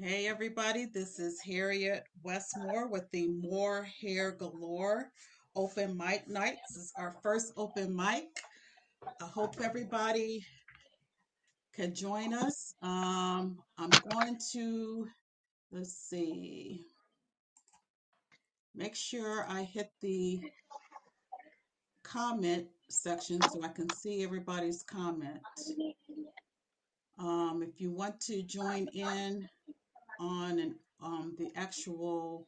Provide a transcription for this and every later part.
Hey, everybody, this is Harriet Westmore with the More Hair Galore open mic night. This is our first open mic. I hope everybody can join us. Um, I'm going to, let's see, make sure I hit the comment section so I can see everybody's comment. Um, if you want to join in on an, um, the actual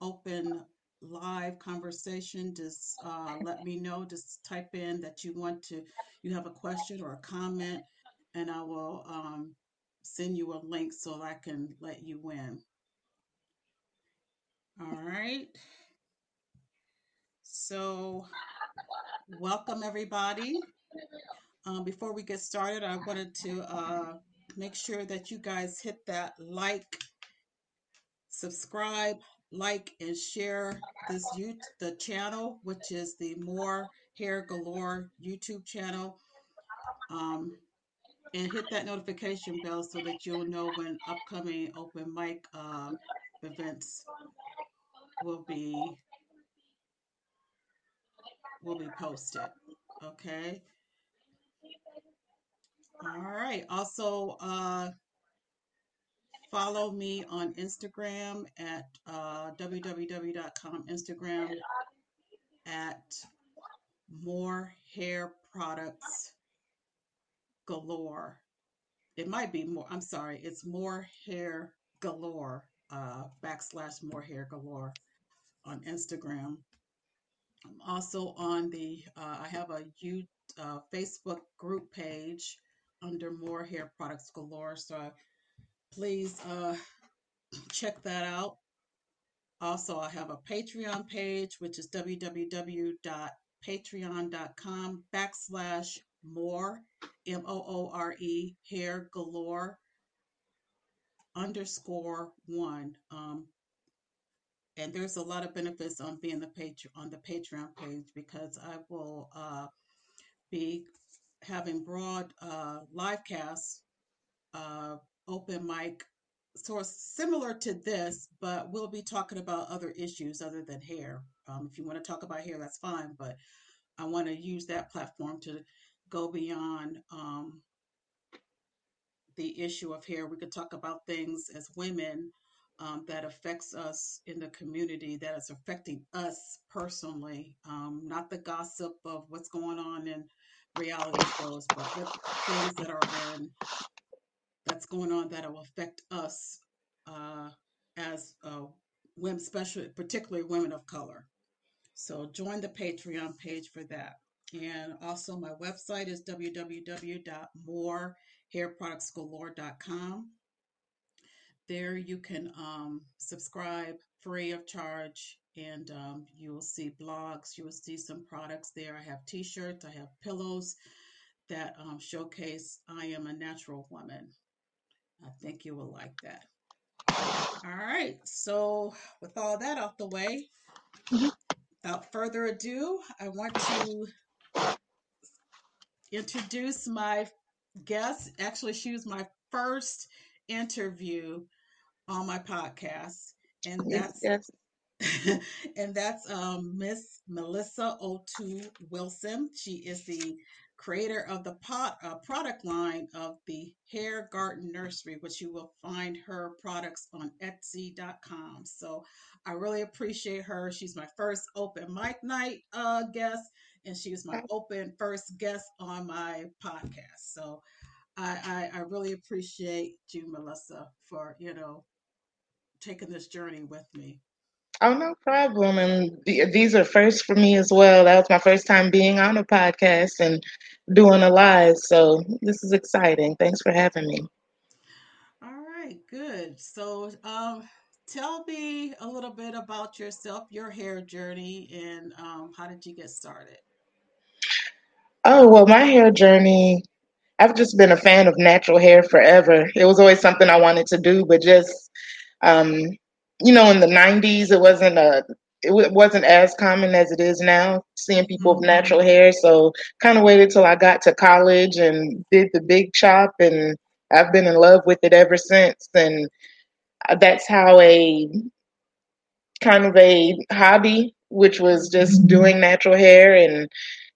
open live conversation, just uh, let me know. Just type in that you want to, you have a question or a comment, and I will um, send you a link so I can let you in. All right. So, welcome everybody. Um, before we get started, I wanted to uh, make sure that you guys hit that like subscribe, like, and share this you the channel, which is the More Hair Galore YouTube channel. Um, and hit that notification bell so that you'll know when upcoming open mic uh, events will be will be posted. Okay. All right. Also, uh, follow me on Instagram at uh, www.com Instagram at more hair products galore. It might be more, I'm sorry, it's more hair galore, uh, backslash more hair galore on Instagram. I'm also on the, uh, I have a uh, Facebook group page under more hair products galore. So please uh, check that out. Also, I have a Patreon page, which is www.patreon.com backslash more, M O O R E, hair galore underscore one. Um, and there's a lot of benefits on being the patron on the Patreon page because I will uh, be having broad uh, live casts, uh, open mic, sort of similar to this, but we'll be talking about other issues other than hair. Um, if you want to talk about hair, that's fine, but I want to use that platform to go beyond um, the issue of hair. We could talk about things as women um, that affects us in the community, that is affecting us personally, um, not the gossip of what's going on in reality shows, but what things that are in that's going on that will affect us uh, as uh, women, especially particularly women of color. So join the Patreon page for that. And also my website is www.morehairproductsgalore.com. There you can um, subscribe free of charge and um, you will see blogs. You will see some products there. I have t-shirts. I have pillows that um, showcase I am a natural woman. I think you will like that. All right. So with all that out the way, without further ado, I want to introduce my guest. Actually, she was my first interview on my podcast, and Yes, that's yes. and that's um, Miss Melissa O'Toole Wilson. She is the creator of the pot, uh, product line of the Hair Garden Nursery, which you will find her products on Etsy.com. So I really appreciate her. She's my first open mic night uh, guest, and she was my open first guest on my podcast. So I, I, I really appreciate you, Melissa, for you know taking this journey with me. Oh, no problem. And th- these are first for me as well. That was my first time being on a podcast and doing a live. So this is exciting. Thanks for having me. All right, good. So, um, tell me a little bit about yourself, your hair journey, and um, how did you get started? Oh, well, my hair journey, I've just been a fan of natural hair forever. It was always something I wanted to do, but just, um, you know, in the 90s, it wasn't a it wa- wasn't as common as it is now seeing people with Mm-hmm. natural hair. So kind of waited till I got to college and did the big chop and I've been in love with it ever since. And that's how a kind of a hobby, which was just doing natural hair and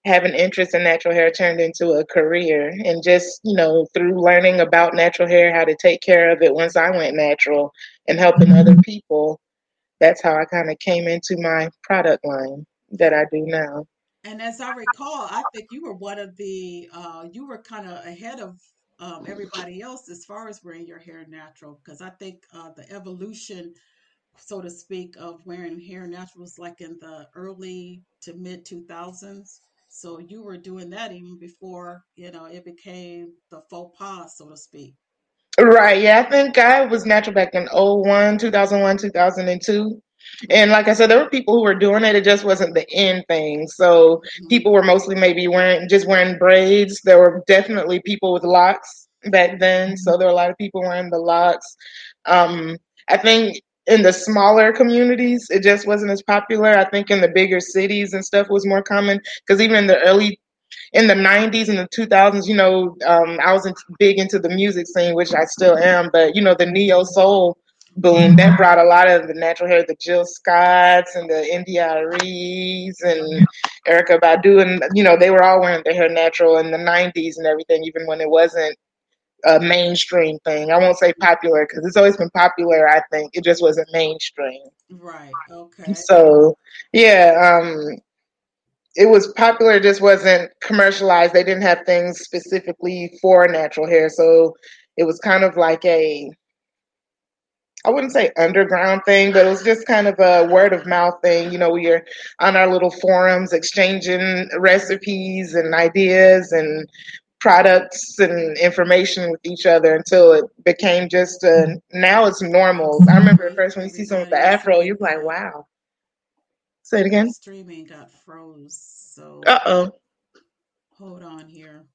having interest in natural hair turned into a career. And just, you know, through learning about natural hair, how to take care of it once I went natural and helping other people, that's how I kind of came into my product line that I do now. And as I recall, I think you were one of the, uh, you were kind of ahead of um, everybody else as far as wearing your hair natural, because I think uh, the evolution so to speak, of wearing hair natural was like in the early to mid 2000s. So you were doing that even before, you know, it became the faux pas, so to speak. Right. Yeah, I think I was natural back in 01, 2001, 2002. And like I said, there were people who were doing it. It just wasn't the end thing. So mm-hmm. people were mostly maybe wearing just wearing braids. There were definitely people with locks back then. So there were a lot of people wearing the locks. Um, I think in the smaller communities, it just wasn't as popular. I think in the bigger cities and stuff was more common because even in the early in the 90s and the 2000s, you know, um, I was in, big into the music scene, which I still am. But you know, the neo soul boom that brought a lot of the natural hair, the Jill Scotts and the India.Aries and Erykah Badu, and you know, they were all wearing their hair natural in the 90s and everything, even when it wasn't a mainstream thing. I won't say popular because it's always been popular. I think it just wasn't mainstream. Right. Okay. So yeah, um, it was popular. Just wasn't commercialized. They didn't have things specifically for natural hair, so it was kind of like a I wouldn't say underground thing, but it was just kind of a word of mouth thing. You know, we are on our little forums exchanging recipes and ideas and products and information with each other until it became just a, now it's normal. I remember at first when you see someone with the afro, you're like, wow. Say it again. Streaming got froze. So uh oh. Hold on here.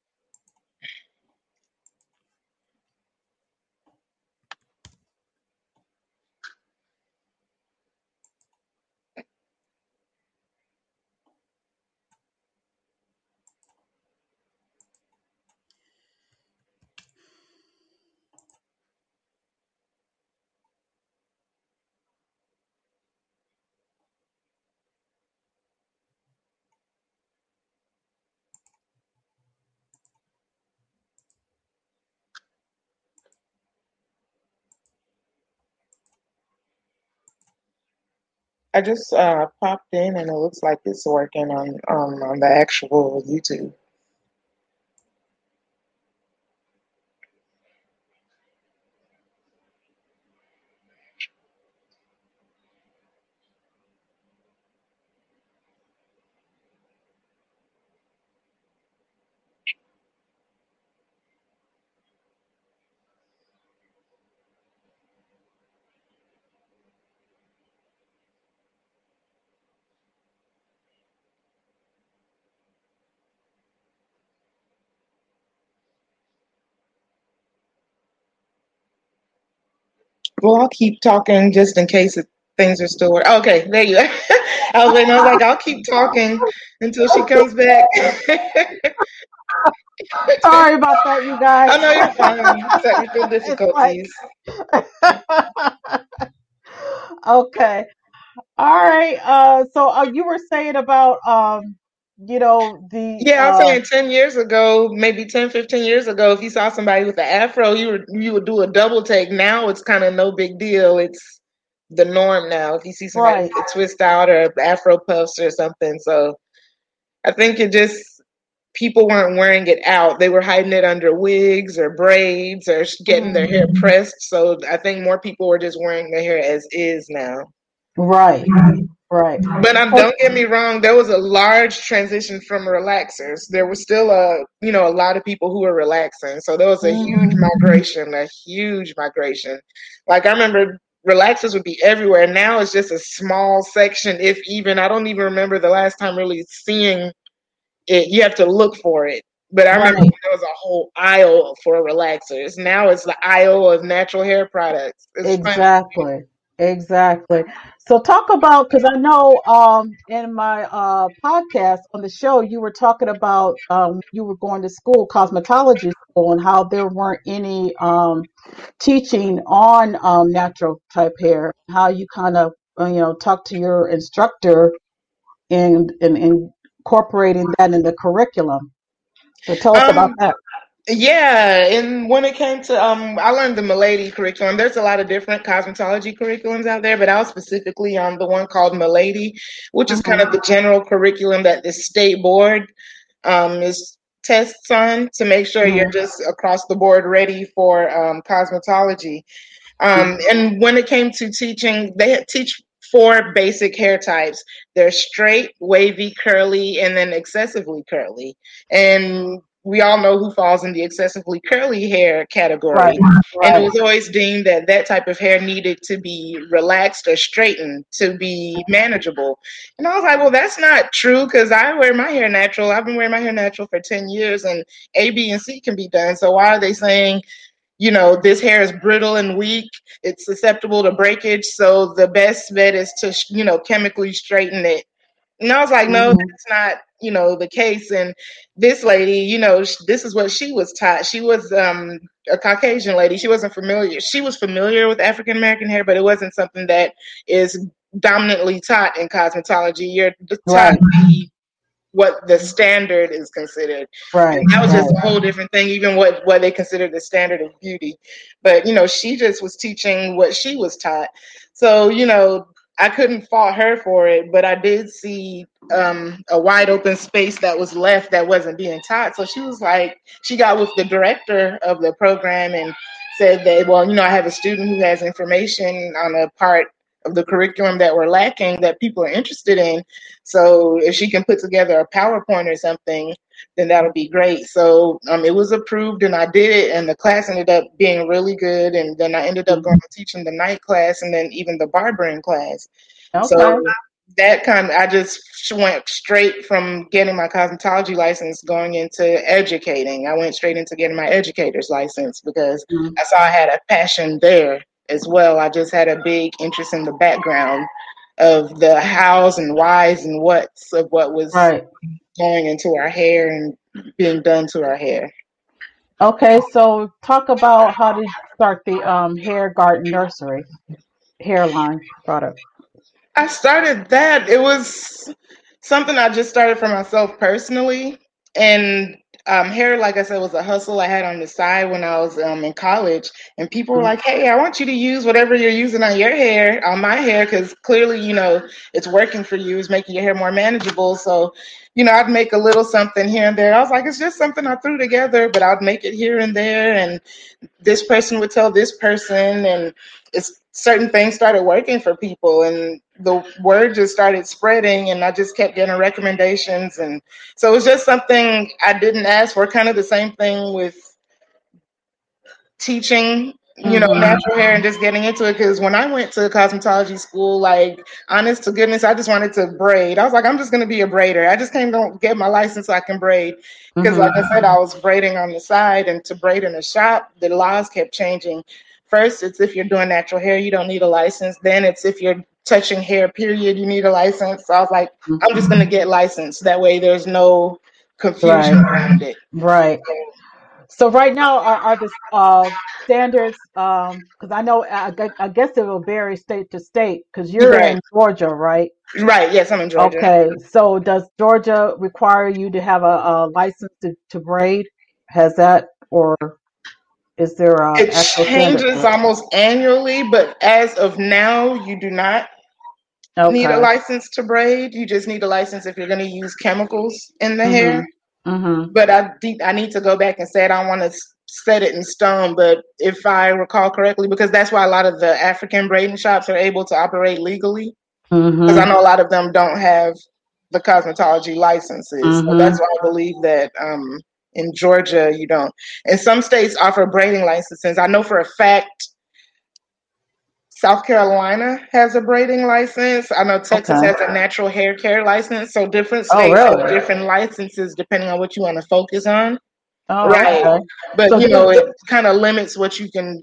I just uh, popped in and it looks like it's working on um, on the actual YouTube. Well, I'll keep talking just in case things are still working. Okay, there you are. I was waiting. I was like, I'll keep talking until she comes back. Sorry about that, you guys. I know you're fine. Technical difficulties. okay. All right. Uh, so uh, you were saying about um, you know the yeah i'm uh, saying 10 years ago maybe 10 15 years ago if you saw somebody with an afro you would you would do a double take. Now it's kind of no big deal. It's the norm now. If you see somebody right. with a twist out or afro puffs or something. So i think it just people weren't wearing it out. They were hiding it under wigs or braids or getting their hair Mhm. pressed. So i think more people were just wearing their hair as is now right right But um, don't get me wrong, there was a large transition from relaxers. There was still a you know a lot of people who were relaxing, so there was a huge Mhm. migration, a huge migration. Like I remember relaxers would be everywhere. Now it's just a small section, if even. I don't even remember the last time really seeing it. You have to look for it. But I remember right there was a whole aisle for relaxers. Now it's the aisle of natural hair products. It's funny. exactly exactly so talk about because i know um in my uh podcast on the show you were talking about um you were going to school cosmetology school and how there weren't any um teaching on um, natural type hair, how you kind of uh, you know talk to your instructor and and incorporating that in the curriculum. So tell us about Um, that. Yeah, and when it came to um, I learned the Milady curriculum. There's a lot of different cosmetology curriculums out there, but I was specifically on the one called Milady, which is kind hmm of the general curriculum that the state board um, is tests on to make sure hmm you're just across the board ready for um, cosmetology. Um, and when it came to teaching, they teach four basic hair types. They're straight, wavy, curly, and then excessively curly. And we all know who falls in the excessively curly hair category. Right, And it was always deemed that that type of hair needed to be relaxed or straightened to be manageable. And I was like, well, that's not true because I wear my hair natural. I've been wearing my hair natural for 10 years and A, B, and C can be done. So why are they saying you know, this hair is brittle and weak. It's susceptible to breakage. So the best bet is to, you know, chemically straighten it. And I was like, no, hmm that's not, you know, the case. And this lady, you know, this is what she was taught. She was um, a Caucasian lady. She wasn't familiar. She was familiar with African American hair, but it wasn't something that is dominantly taught in cosmetology. You're taught right, the what the standard is considered. right, And that was just right. a whole different thing, even what, what they consider the standard of beauty. But, you know, she just was teaching what she was taught. So, you know, I couldn't fault her for it, but I did see um, a wide open space that was left that wasn't being taught. So she was like, she got with the director of the program and said that, well, you know, I have a student who has information on a part of the curriculum that we're lacking that people are interested in. So if she can put together a PowerPoint or something, then that'll be great. So um, it was approved and I did it, and the class ended up being really good. And then I ended up going hmm to teaching the night class and then even the barbering class. Okay. So that kind of, I just went straight from getting my cosmetology license going into educating. I went straight into getting my educator's license because Mhm. I saw I had a passion there as well. I just had a big interest in the background of the hows and whys and whats of what was Right. going into our hair and being done to our hair. Okay. So talk about how did you start the um, Hair Garden Nursery hairline product? I started that. It was something I just started for myself personally. And um, hair, like I said, was a hustle I had on the side when I was um, in college. And people were Mhm. like, hey, I want you to use whatever you're using on your hair, on my hair, because clearly, you know, it's working for you, it's making your hair more manageable. So, you know, I'd make a little something here and there. I was like, it's just something I threw together, but I'd make it here and there. And this person would tell this person and it's certain things started working for people and the word just started spreading and I just kept getting recommendations. And so it was just something I didn't ask for kind of the same thing with teaching you know Mhm. natural hair and just getting into it. Because when I went to cosmetology school like honest to goodness I just wanted to braid. I was like I'm just going to be a braider. I just came to get my license so I can braid. Because Mhm. like I said I was braiding on the side and to braid in a shop the laws kept changing first it's if you're doing natural hair you don't need a license then it's if you're touching hair period you need a license so I was like I'm just going to get licensed that way there's no confusion Right. around it Right. So right now, are, are the uh, standards? Because I know, I, I guess it will vary state to state. Because you're right in Georgia, right? right yes I'm in Georgia Okay. So does Georgia require you to have a, a license to, to braid? Has that, or is there a It actual changes almost annually, but as of now, you do not need a license to braid. You just need a license if you're going to use chemicals in the hair. Mhm. Mhm. But I de- I need to go back and say it. I don't want to set it in stone, but if I recall correctly, because that's why a lot of the African braiding shops are able to operate legally, because I Mhm. know a lot of them don't have the cosmetology licenses. So that's Mhm. why I believe that um, in Georgia you don't. And some states offer braiding licenses. I know for a fact South Carolina has a braiding license. I know Texas Okay. has a natural hair care license. So different Oh, states have different licenses depending on what you want to focus on. Oh, Right. okay. But So you know, it kind of limits what you can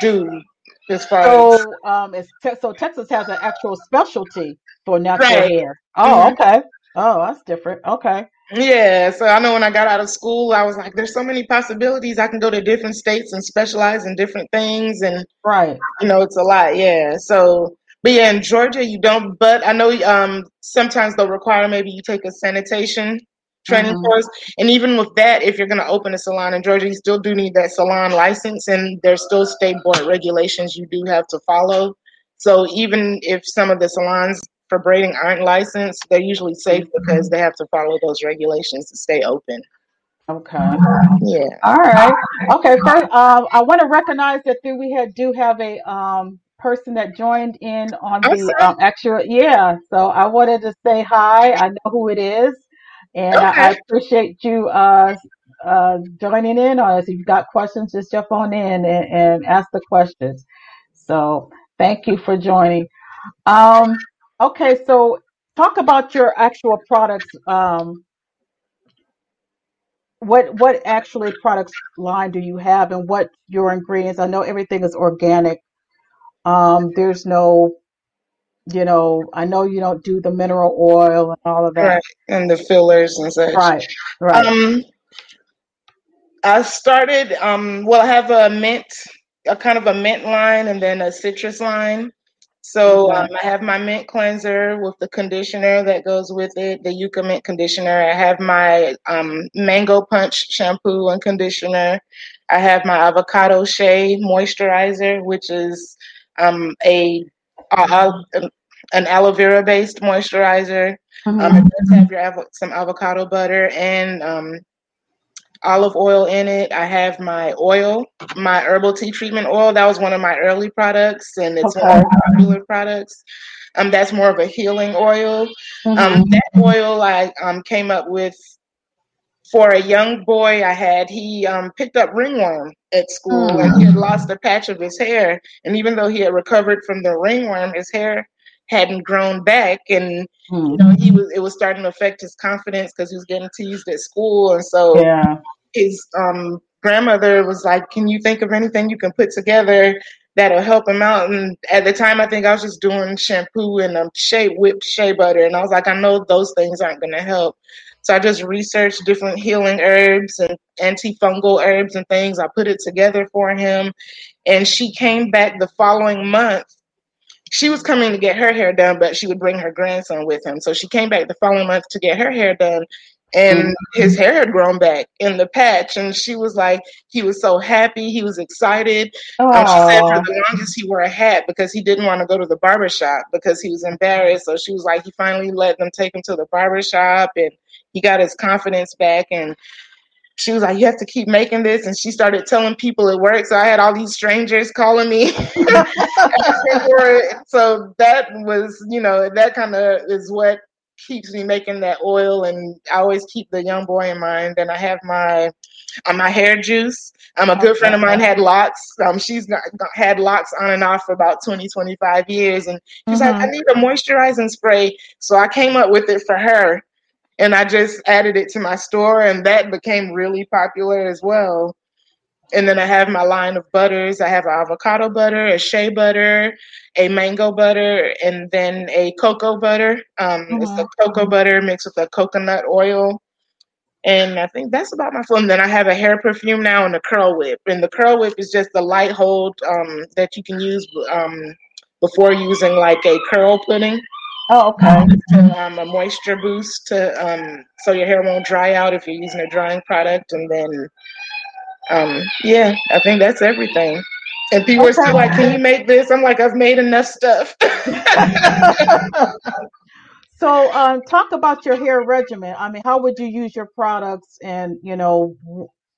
do as far as so um it's te- so Texas has an actual specialty for natural right. hair. Oh, hmm okay. Oh, that's different. Okay. Yeah, so I know when I got out of school, I was like, there's so many possibilities. I can go to different states and specialize in different things, and Right. you know, it's a lot. Yeah. So, but yeah, in Georgia, you don't. But I know um sometimes they'll require maybe you take a sanitation training hmm course, and even with that, if you're going to open a salon in Georgia, you still do need that salon license, and there's still state board regulations you do have to follow. So even if some of the salons for braiding aren't licensed, they're usually safe because they have to follow those regulations to stay open. Okay. Yeah. All right. Okay. First, um, I want to recognize that th- we had do have a um person that joined in on the um actual yeah. So I wanted to say hi. I know who it is, and I, I appreciate you uh uh joining in. Or if you've got questions, just jump on in and, and ask the questions. So thank you for joining. Um. Okay. So talk about your actual products. Um. what what actually products line do you have and what your ingredients? I know everything is organic. Um, there's no, you know, I know you don't do the mineral oil and all of that. Right. And the fillers and such. Right, right. Um, I started, um, well, I have a mint, a kind of a mint line and then a citrus line. So um, I have my mint cleanser with the conditioner that goes with it, the Yucca mint conditioner. I have my um, mango punch shampoo and conditioner. I have my avocado shea moisturizer, which is um, a, a an aloe vera based moisturizer. Um, hmm it does have your avo- some avocado butter and um, olive oil in it. I have my oil, my herbal tea treatment oil. That was one of my early products, and it's one of my popular products. Um, that's more of a healing oil. hmm Um, that oil I um came up with for a young boy I had. He um picked up ringworm at school, and he had lost a patch of his hair. And even though he had recovered from the ringworm, his hair hadn't grown back, and hmm you know he was it was starting to affect his confidence because he was getting teased at school, and so Yeah. his um, grandmother was like, "Can you think of anything you can put together that'll help him out?" And at the time, I think I was just doing shampoo and um, shea whipped shea butter, and I was like, "I know those things aren't going to help." So I just researched different healing herbs and antifungal herbs and things. I put it together for him, and she came back the following month she was coming to get her hair done, but she would bring her grandson with him. So she came back the following month to get her hair done, and his hair had grown back in the patch. And she was like, he was so happy, he was excited. Um, she said for the longest he wore a hat because he didn't want to go to the barber shop because he was embarrassed. So she was like, he finally let them take him to the barber shop, and he got his confidence back. And she was like, "You have to keep making this," and she started telling people at work. So I had all these strangers calling me it. So that was, you know, that kind of is what keeps me making that oil, and I always keep the young boy in mind. And I have my on my hair juice. Um, a good friend of mine had locks. Um, she's got, had locks on and off for about 20, 25 years. And she's like, I need a moisturizing spray. So I came up with it for her and I just added it to my store, and that became really popular as well. And then I have my line of butters. I have an avocado butter, a shea butter, a mango butter, and then a cocoa butter. Um, It's hmm the cocoa butter mixed with a coconut oil. And I think that's about my phone. Then I have a hair perfume now and a curl whip. And the curl whip is just the light hold um, that you can use um, before using like a curl pudding Oh, okay. to um, a moisture boost to um, so your hair won't dry out if you're using a drying product. And then, um, yeah, I think that's everything. And people are still like, "Can you make this?" I'm like, "I've made enough stuff." So, um, talk about your hair regimen. I mean, how would you use your products? And you know,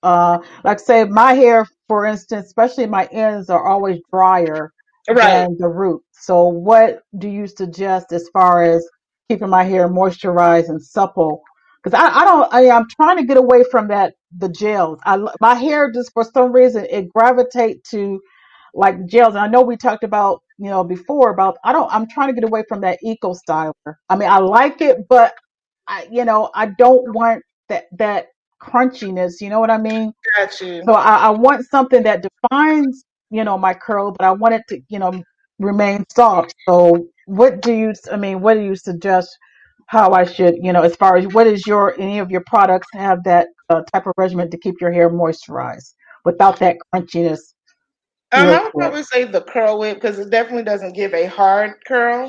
uh, like say my hair, for instance, especially my ends are always drier right. than the root. So, what do you suggest as far as keeping my hair moisturized and supple? Because I, I don't, I, I'm trying to get away from that the gels. I my hair just for some reason it gravitate to like gels. And I know we talked about you know before about I don't. I'm trying to get away from that eco styler. I mean, I like it, but I, you know, I don't want that that crunchiness. You know what I mean? Got you. So I, I want something that defines, you know, my curl, but I want it to, you know, remain soft. So what do you, I mean, what do you suggest how I should, you know, as far as what is your any of your products have that uh, type of regimen to keep your hair moisturized without that crunchiness Um, I would probably say the curl whip because it definitely doesn't give a hard curl.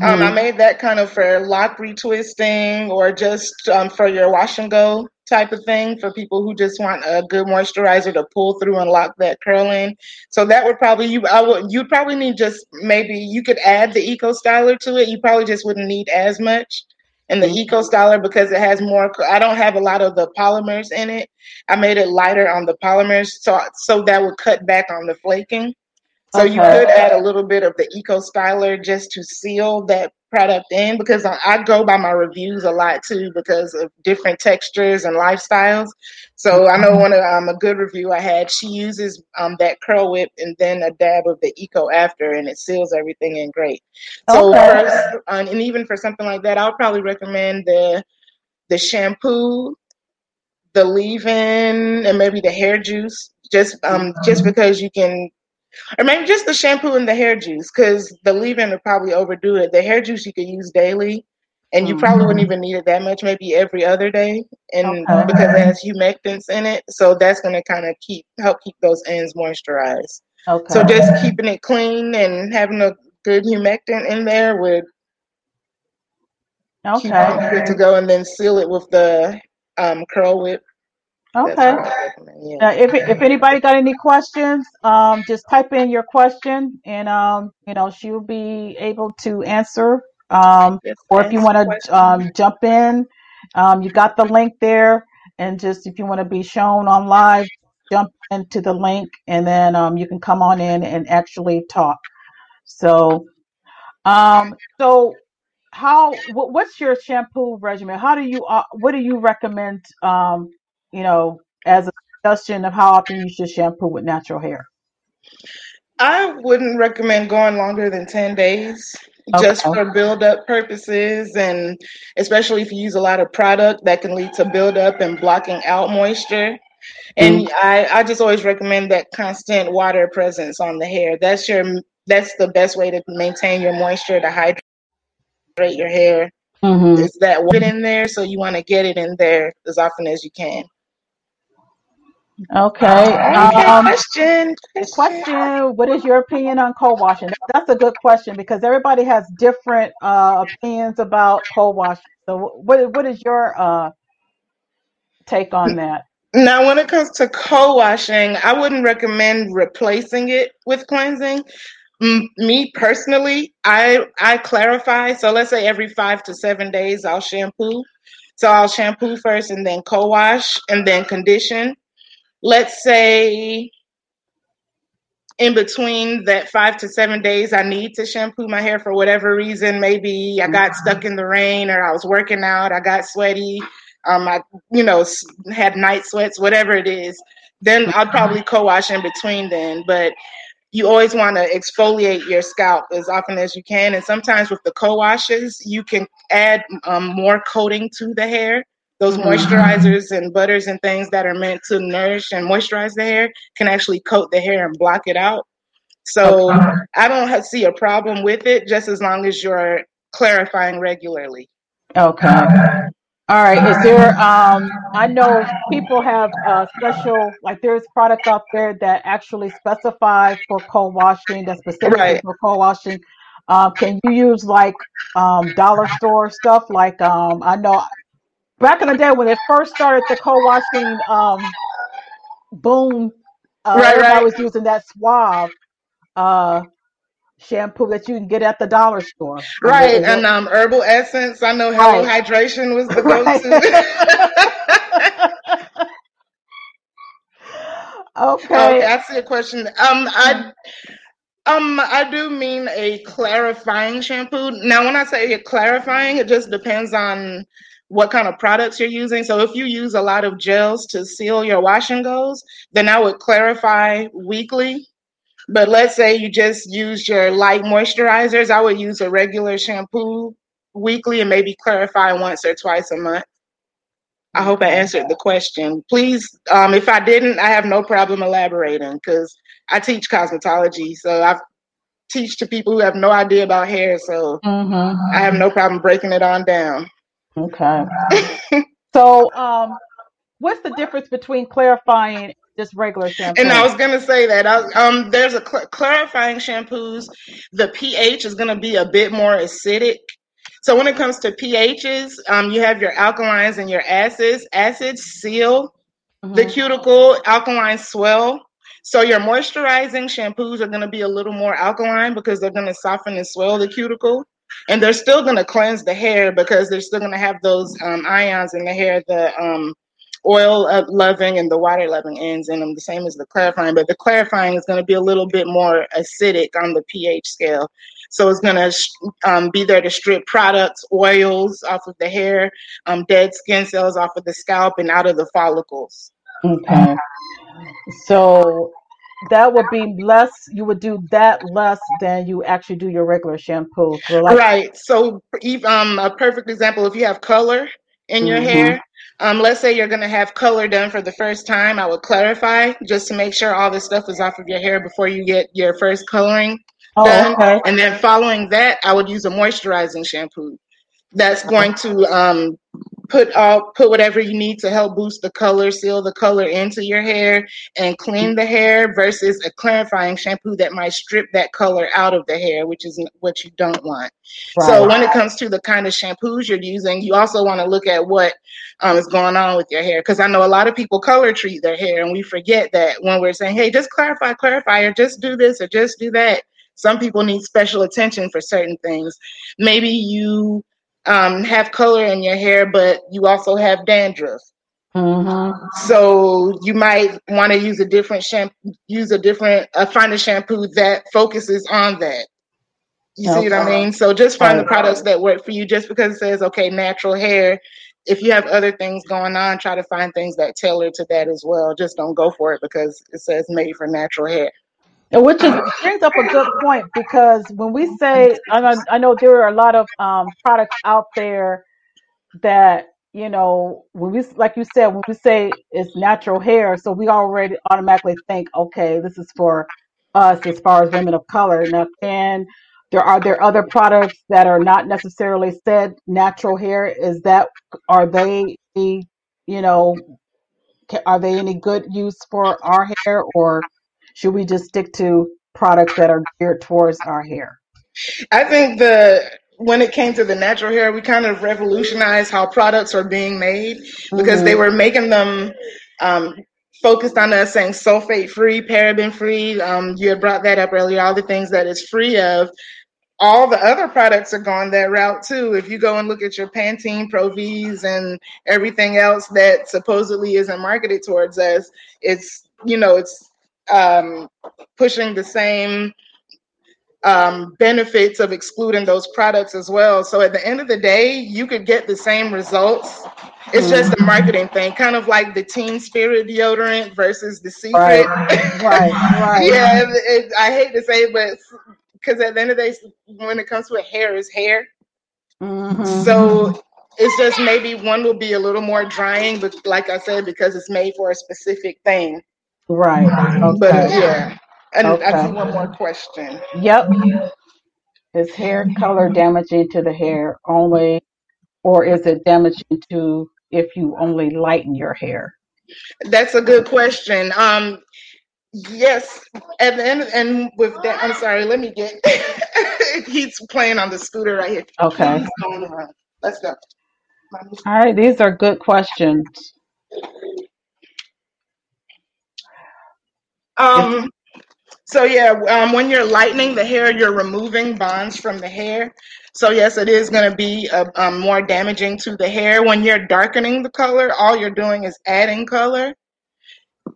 Um, I Mm-hmm. made that kind of for lock retwisting or just um, for your wash and go type of thing for people who just want a good moisturizer to pull through and lock that curl in. So that would probably you I would you'd probably need just maybe you could add the Eco Styler to it. You probably just wouldn't need as much. And the mm-hmm. Eco Styler because it has more. I don't have a lot of the polymers in it. I made it lighter on the polymers, so so that would cut back on the flaking. So you could add a little bit of the Eco Styler just to seal that product in because I, I go by my reviews a lot too because of different textures and lifestyles. So I know one of um, a good review I had, she uses um, that curl whip and then a dab of the Eco after, and it seals everything in great. So Okay. first, um, and even for something like that, I'll probably recommend the the shampoo, the leave-in, and maybe the hair juice. Just um, just because you can or maybe just the shampoo and the hair juice, because the leave-in would probably overdo it. The hair juice you could use daily, and you probably wouldn't even need it that much, maybe every other day, and Okay. because it has humectants in it, so that's going to kind of keep help keep those ends moisturized. Okay. So just keeping it clean and having a good humectant in there would keep it good to go, and then seal it with the um, curl whip. Okay. what I recommend. Yeah. If if anybody got any questions, um, just type in your question, and um, you know, she'll be able to answer. Um, or if you want to um, jump in, um, you got the link there, and just if you want to be shown on live, jump into the link, and then um, you can come on in and actually talk. So, um, so how wh- what's your shampoo regimen? How do you uh, what do you recommend? Um, you know, as a suggestion of how often you should shampoo with natural hair. I wouldn't recommend going longer than 10 days just for build up purposes and especially if you use a lot of product that can lead to build up and blocking out moisture. And I, I just always recommend that constant water presence on the hair. That's your that's the best way to maintain your moisture to hydrate your hair. Mm-hmm. Is that water in there? So you want to get it in there as often as you can. Okay. Okay, Um, question. Question. question: What is your opinion on co-washing? That's a good question because everybody has different uh, opinions about co-washing. So, what what is your uh, take on that? Now, when it comes to co-washing, I wouldn't recommend replacing it with cleansing. M- me personally, I I clarify. So let's say every five to seven days, I'll shampoo. So I'll shampoo first, and then co-wash, and then condition. Let's say in between that five to seven days, I need to shampoo my hair for whatever reason. Maybe I got stuck in the rain, or I was working out, I got sweaty, um, I you know had night sweats, whatever it is. Then I'll probably co-wash in between then, but you always want to exfoliate your scalp as often as you can. And sometimes with the co-washes, you can add um, more coating to the hair. Those Mhm. moisturizers and butters and things that are meant to nourish and moisturize the hair can actually coat the hair and block it out. So Okay. I don't see a problem with it, just as long as you're clarifying regularly. Okay. All right. Is there, um, I know people have uh, special, like there's product out there that actually specify for co-washing, that's specifically Right. for co-washing. Um, can you use like um, dollar store stuff? Like um, I know back in the day when it first started the co-washing um, boom, uh, Right, everybody right. was using that Suave uh, shampoo that you can get at the dollar store. Right. and And um, herbal essence. I know Hello Right. Hydration was the go-to. okay. Okay, I see a question. Um, I um I do mean a clarifying shampoo. Now, when I say clarifying, it just depends on what kind of products you're using. So, if you use a lot of gels to seal your wash and goes, then I would clarify weekly. But let's say you just use your light moisturizers, I would use a regular shampoo weekly and maybe clarify once or twice a month. I hope I answered the question. Please, um, if I didn't, I have no problem elaborating because I teach cosmetology. So I teach to people who have no idea about hair. So Mm-hmm. I have no problem breaking it on down. Okay. So, um, what's the difference between clarifying just regular shampoo? And I was gonna say that I, um, there's a cl- clarifying shampoos. The pH is gonna be a bit more acidic. So when it comes to pHs, um, you have your alkalines and your acids. Acids seal the hmm cuticle, alkaline swell. So your moisturizing shampoos are going to be a little more alkaline because they're going to soften and swell the cuticle. And they're still going to cleanse the hair because they're still going to have those um, ions in the hair, the um, oil loving and the water loving ends in them, the same as the clarifying. But the clarifying is going to be a little bit more acidic on the pH scale. So it's going to um, be there to strip products, oils off of the hair, um, dead skin cells off of the scalp, and out of the follicles. Okay. So that would be less, you would do that less than you actually do your regular shampoo. So like, Right. So, um, a perfect example: if you have color in your hmm hair, um, let's say you're going to have color done for the first time, I would clarify just to make sure all this stuff is off of your hair before you get your first coloring Oh, done, okay. and then following that, I would use a moisturizing shampoo. That's going to um, put all put whatever you need to help boost the color, seal the color into your hair, and clean the hair. Versus a clarifying shampoo that might strip that color out of the hair, which is what you don't want. So when it comes to the kind of shampoos you're using, you also want to look at what um, is going on with your hair. Because I know a lot of people color treat their hair, and we forget that when we're saying, "Hey, just clarify, clarify, or just do this, or just do that." Some people need special attention for certain things. Maybe you um, have color in your hair, but you also have dandruff. hmm So you might want to use a different shampoo, use a different, uh, find a shampoo that focuses on that. You see what I mean? So just find the products that work for you. Just because it says okay, natural hair. If you have other things going on, try to find things that tailor to that as well. Just don't go for it because it says made for natural hair. And which is brings up a good point because when we say, I know, I know there are a lot of um, products out there that you know when we like you said when we say it's natural hair, so we already automatically think, okay, this is for us as far as women of color. Now, can there are there other products that are not necessarily said natural hair? Is that are they you know are they any good use for our hair or should we just stick to products that are geared towards our hair? I think the when it came to the natural hair, we kind of revolutionized how products are being made because they Mm-hmm. were making them um, focused on us saying sulfate free, paraben free. Um, you had brought that up earlier. All the things that it's free of. All the other products are going that route too. If you go and look at your Pantene Pro V's and everything else that supposedly isn't marketed towards us, it's you know it's um, pushing the same um, benefits of excluding those products as well. So at the end of the day, you could get the same results. It's just a Mm-hmm. marketing thing, kind of like the Teen Spirit deodorant versus the Right, Secret. right, right. yeah, it, it, I hate to say, it, but because at the end of the day, when it comes to it, hair is hair. Mm-hmm. So it's just maybe one will be a little more drying, but like I said, because it's made for a specific thing. Right. But Okay. yeah, and I Okay. see one more question. Yep. Is hair color damaging to the hair only, or is it damaging to if you only lighten your hair? That's a good question. Um, yes, at the end, and with that, I'm sorry. Let me get. he's playing on the scooter right here. Okay. He's going around. Let's go. All right. These are good questions. If, Um. So yeah, um, when you're lightening the hair, you're removing bonds from the hair. So yes, it is going to be uh, um, more damaging to the hair. When you're darkening the color, all you're doing is adding color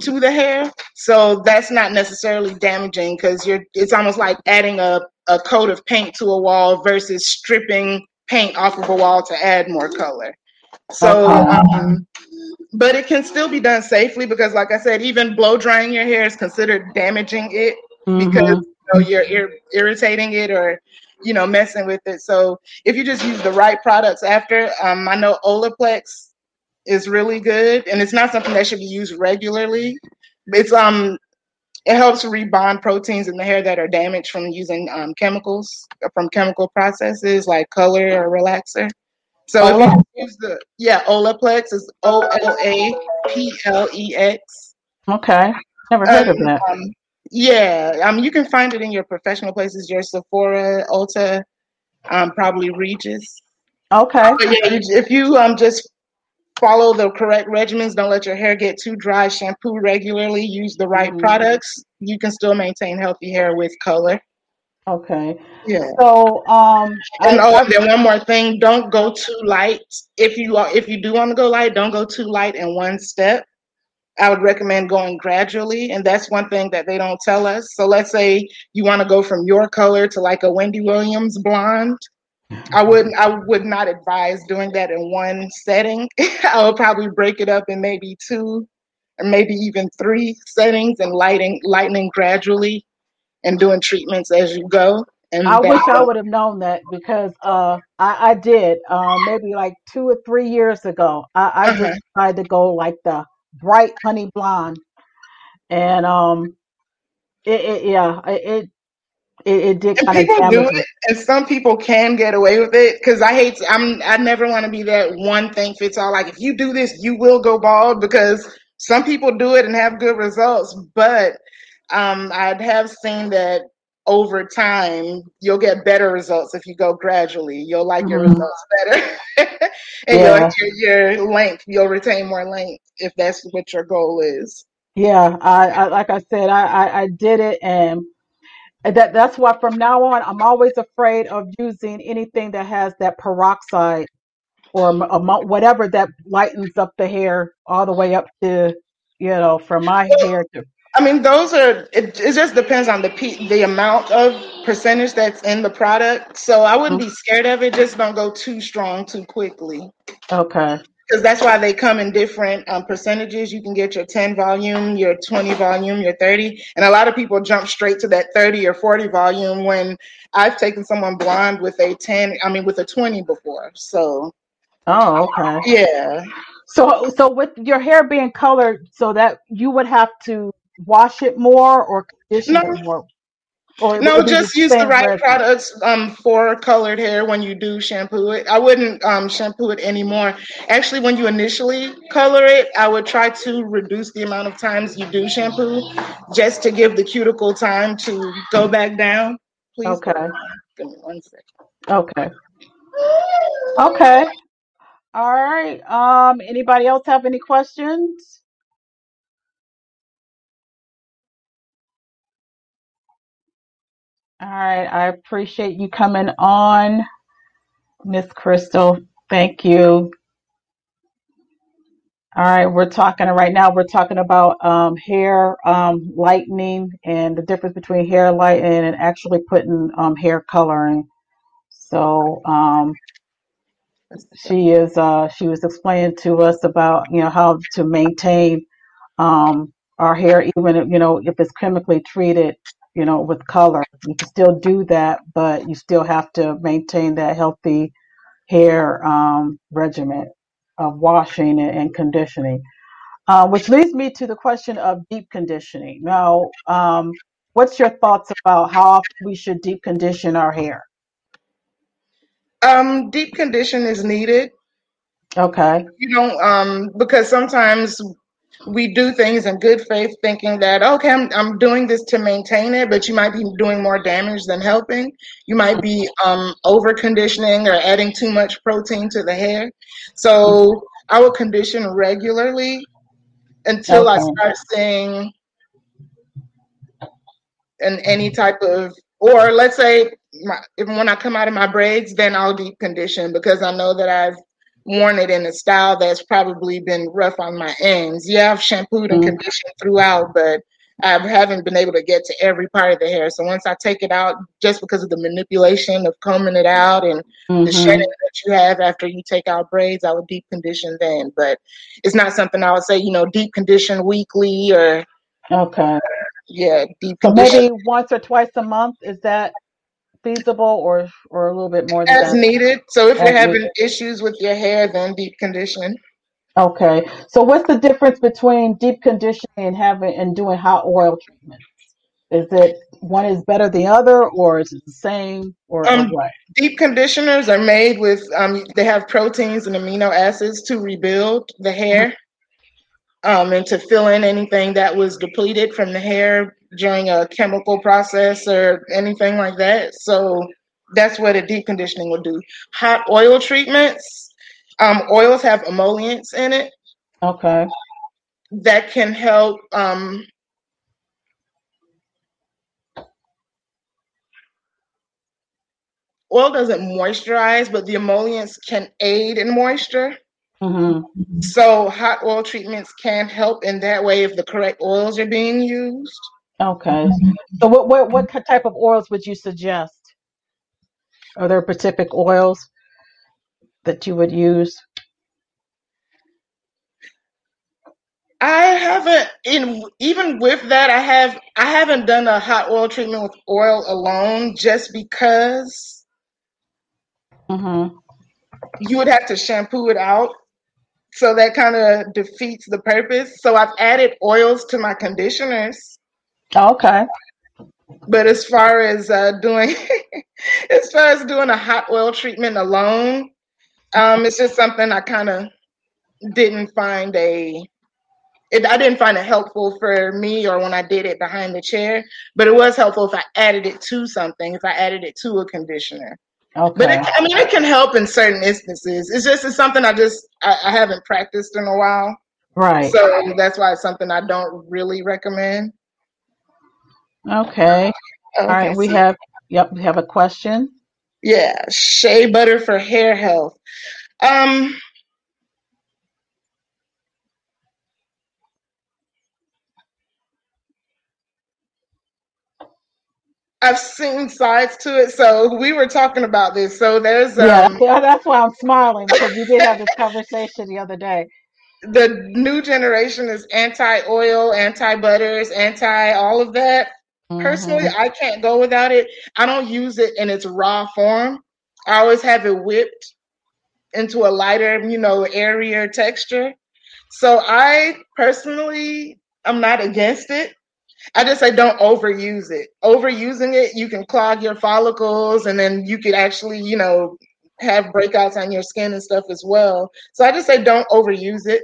to the hair. So that's not necessarily damaging because you're. It's almost like adding a a coat of paint to a wall versus stripping paint off of a wall to add more color. So, okay. um, but it can still be done safely because, like I said, even blow drying your hair is considered damaging it because Mm-hmm. you know, you're ir- irritating it or you know messing with it. So if you just use the right products after, um, I know Olaplex is really good, and it's not something that should be used regularly. It's um it helps rebond proteins in the hair that are damaged from using um, chemicals from chemical processes like color or relaxer. So if you use the yeah Olaplex is O L A P L E X. Okay. Never heard of that. um, yeah, um, you can find it in your professional places, your Sephora, Ulta, um, probably Regis. Okay. But yeah, you, if you um just follow the correct regimens, don't let your hair get too dry, shampoo regularly, use the right hmm products, you can still maintain healthy hair with color. Okay. Yeah. So, um, And I, oh, I, and then one more thing, don't go too light. If you are, if you do want to go light, don't go too light in one step. I would recommend going gradually, and that's one thing that they don't tell us. So let's say you want to go from your color to like a Wendy Williams blonde. I wouldn't I would not advise doing that in one setting. I would probably break it up in maybe two or maybe even three settings and lighting lightening gradually and doing treatments as you go. And I wish I would have known that because uh, I, I did um, maybe like two or three years ago. I, I uh-huh. just tried to go like the bright honey blonde, and um, it, it yeah, it it, it did And kind of people do damage it, and some people can get away with it. Because I hate, to, I'm, I never want to be that one thing fits all. Like if you do this, you will go bald. Because some people do it and have good results, but um, I have seen that over time you'll get better results if you go gradually. You'll like your hmm results better, and your, Yeah, your your length, you'll retain more length if that's what your goal is. yeah. I, I like I said, I, I I did it, and that that's why from now on I'm always afraid of using anything that has that peroxide or whatever that lightens up the hair all the way up to, you know, from my hair to. I mean, those are. It, it just depends on the pe- the amount of percentage that's in the product. So I wouldn't be scared of it. Just don't go too strong too quickly, Okay. because that's why they come in different um, percentages. You can get your 10 volume, your 20 volume, your 30, and a lot of people jump straight to that 30 or 40 volume. When I've taken someone blonde with a 10, I mean with a 20 before. So Oh, okay. yeah. So, so with your hair being colored, so that you would have to wash it more or condition No, it more, or No, just use the right products um, for colored hair when you do shampoo it. I wouldn't um, shampoo it anymore. Actually, when you initially color it, I would try to reduce the amount of times you do shampoo just to give the cuticle time to go back down. Please. Okay. Give me one second. Okay. Okay. All right. Um, anybody else have any questions? All right. I appreciate you coming on, Miss Crystal. Thank you. All right, we're talking right now. We're talking about um, hair um, lightening and the difference between hair lightening and actually putting um, hair coloring. So um, she is. Uh, she was explaining to us about you know how to maintain um, our hair, even if, you know if it's chemically treated, you know with color. You can still do that, but you still have to maintain that healthy hair um, regimen of washing and, and conditioning. Uh, which leads me to the question of deep conditioning. Now, um, what's your thoughts about how often we should deep condition our hair? Um, deep condition is needed. Okay. You don't um because sometimes we do things in good faith thinking that okay I'm, I'm doing this to maintain it but you might be doing more damage than helping. You might be um, over conditioning or adding too much protein to the hair. So i will condition regularly until i start seeing in any type of or let's say my, when I come out of my braids, then I'll deep condition because I know that I've worn it in a style that's probably been rough on my ends. Yeah, I've shampooed and Mm, conditioned throughout, but I haven't been able to get to every part of the hair. So once I take it out, just because of the manipulation of combing it out and the shedding that you have after you take out braids, I would deep condition then. But it's not something I would say, you know, deep condition weekly or Okay. yeah, deep So condition maybe once or twice a month, is that feasible or or a little bit more than as that needed. So if you're as needed? having issues with your hair, then deep condition. Okay. So what's the difference between deep conditioning and having and doing hot oil treatments? Is it one is better than the other, or is it the same, or, Um, what? deep conditioners are made with um, they have proteins and amino acids to rebuild the hair um, and to fill in anything that was depleted from the hair during a chemical process or anything like that. So that's what a deep conditioning will do. Hot oil treatments, um, oils have emollients in it Okay. that can help. Um, oil doesn't moisturize, but the emollients can aid in moisture. Mm-hmm. So hot oil treatments can help in that way if the correct oils are being used. Okay. So what what what type of oils would you suggest? Are there specific oils that you would use? I haven't in even with that I have I haven't done a hot oil treatment with oil alone just because Mm-hmm. you would have to shampoo it out. So that kind of defeats the purpose. So I've added oils to my conditioners. Okay. But as far as uh, doing as far as doing a hot oil treatment alone, um, it's just something I kind of didn't find a it, I didn't find it helpful for me or when I did it behind the chair, but it was helpful if I added it to something, if I added it to a conditioner. But Okay. it, I mean, it can help in certain instances. It's just it's something I just I, I haven't practiced in a while, Right. so that's why it's something I don't really recommend. Okay. All Okay, right. We so have yep, we have a question. yeah, shea butter for hair health. Um, I've seen sides to it, so we were talking about this. So there's Yeah, um that's, that's why I'm smiling because we did have this conversation the other day. the new generation is anti oil, anti butters, anti all of that. Personally, Mm-hmm. I can't go without it. I don't use it in its raw form. I always have it whipped into a lighter, you know, airier texture. So I personally, I'm not against it. I just say don't overuse it. Overusing it, you can clog your follicles, and then you could actually, you know, have breakouts on your skin and stuff as well. So I just say don't overuse it.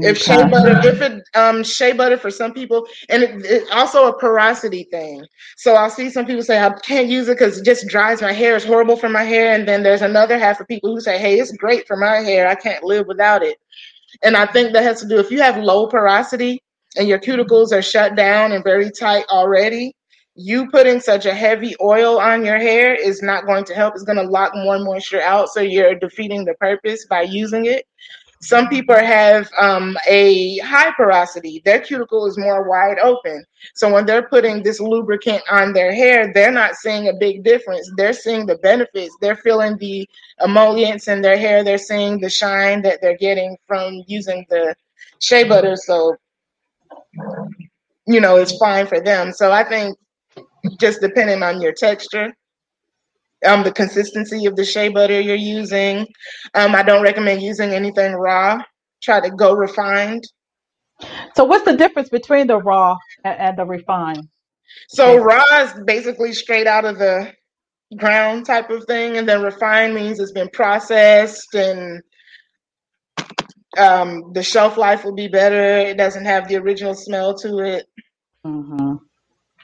If shea butter, if it um shea butter for some people, and it, it also a porosity thing. So I'll see some people say I can't use it because it just dries my hair. It's horrible for my hair. And then there's another half of people who say, Hey, it's great for my hair. I can't live without it. And I think that has to do if you have low porosity and your cuticles are shut down and very tight already. You putting such a heavy oil on your hair is not going to help. It's going to lock more moisture out. So you're defeating the purpose by using it. Some people have um, a high porosity. Their cuticle is more wide open. So when they're putting this lubricant on their hair, they're not seeing a big difference. They're seeing the benefits. They're feeling the emollients in their hair. They're seeing the shine that they're getting from using the shea butter. So, you know, it's fine for them. So I think just depending on your texture, um, the consistency of the shea butter you're using. Um, I don't recommend using anything raw. Try to go refined. So what's the difference between the raw and, and the refined? So raw is basically straight out of the ground type of thing, and then refined means it's been processed and um, the shelf life will be better. It doesn't have the original smell to it. hmm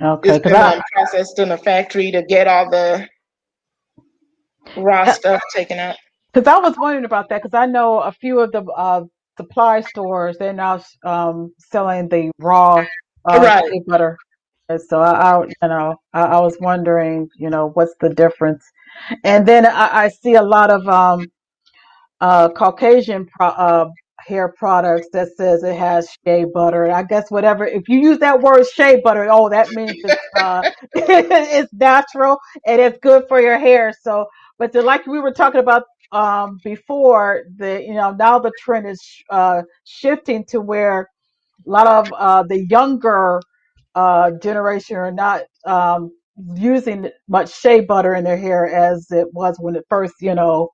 Okay, It's been I processed in a factory to get all the raw stuff taken out. because I was wondering about that because I know a few of the uh, supply stores they're now um, selling the raw uh, Right. shea butter. And so I, I you know I, I was wondering you know what's the difference, and then I, I see a lot of um, uh, Caucasian pro- uh, hair products that says it has shea butter. And I guess whatever, if you use that word shea butter, oh, that means it's uh, it's natural and it's good for your hair. So, but the, like we were talking about um, before, the you know now the trend is uh, shifting to where a lot of uh, the younger uh, generation are not um, using much shea butter in their hair as it was when it first, you know,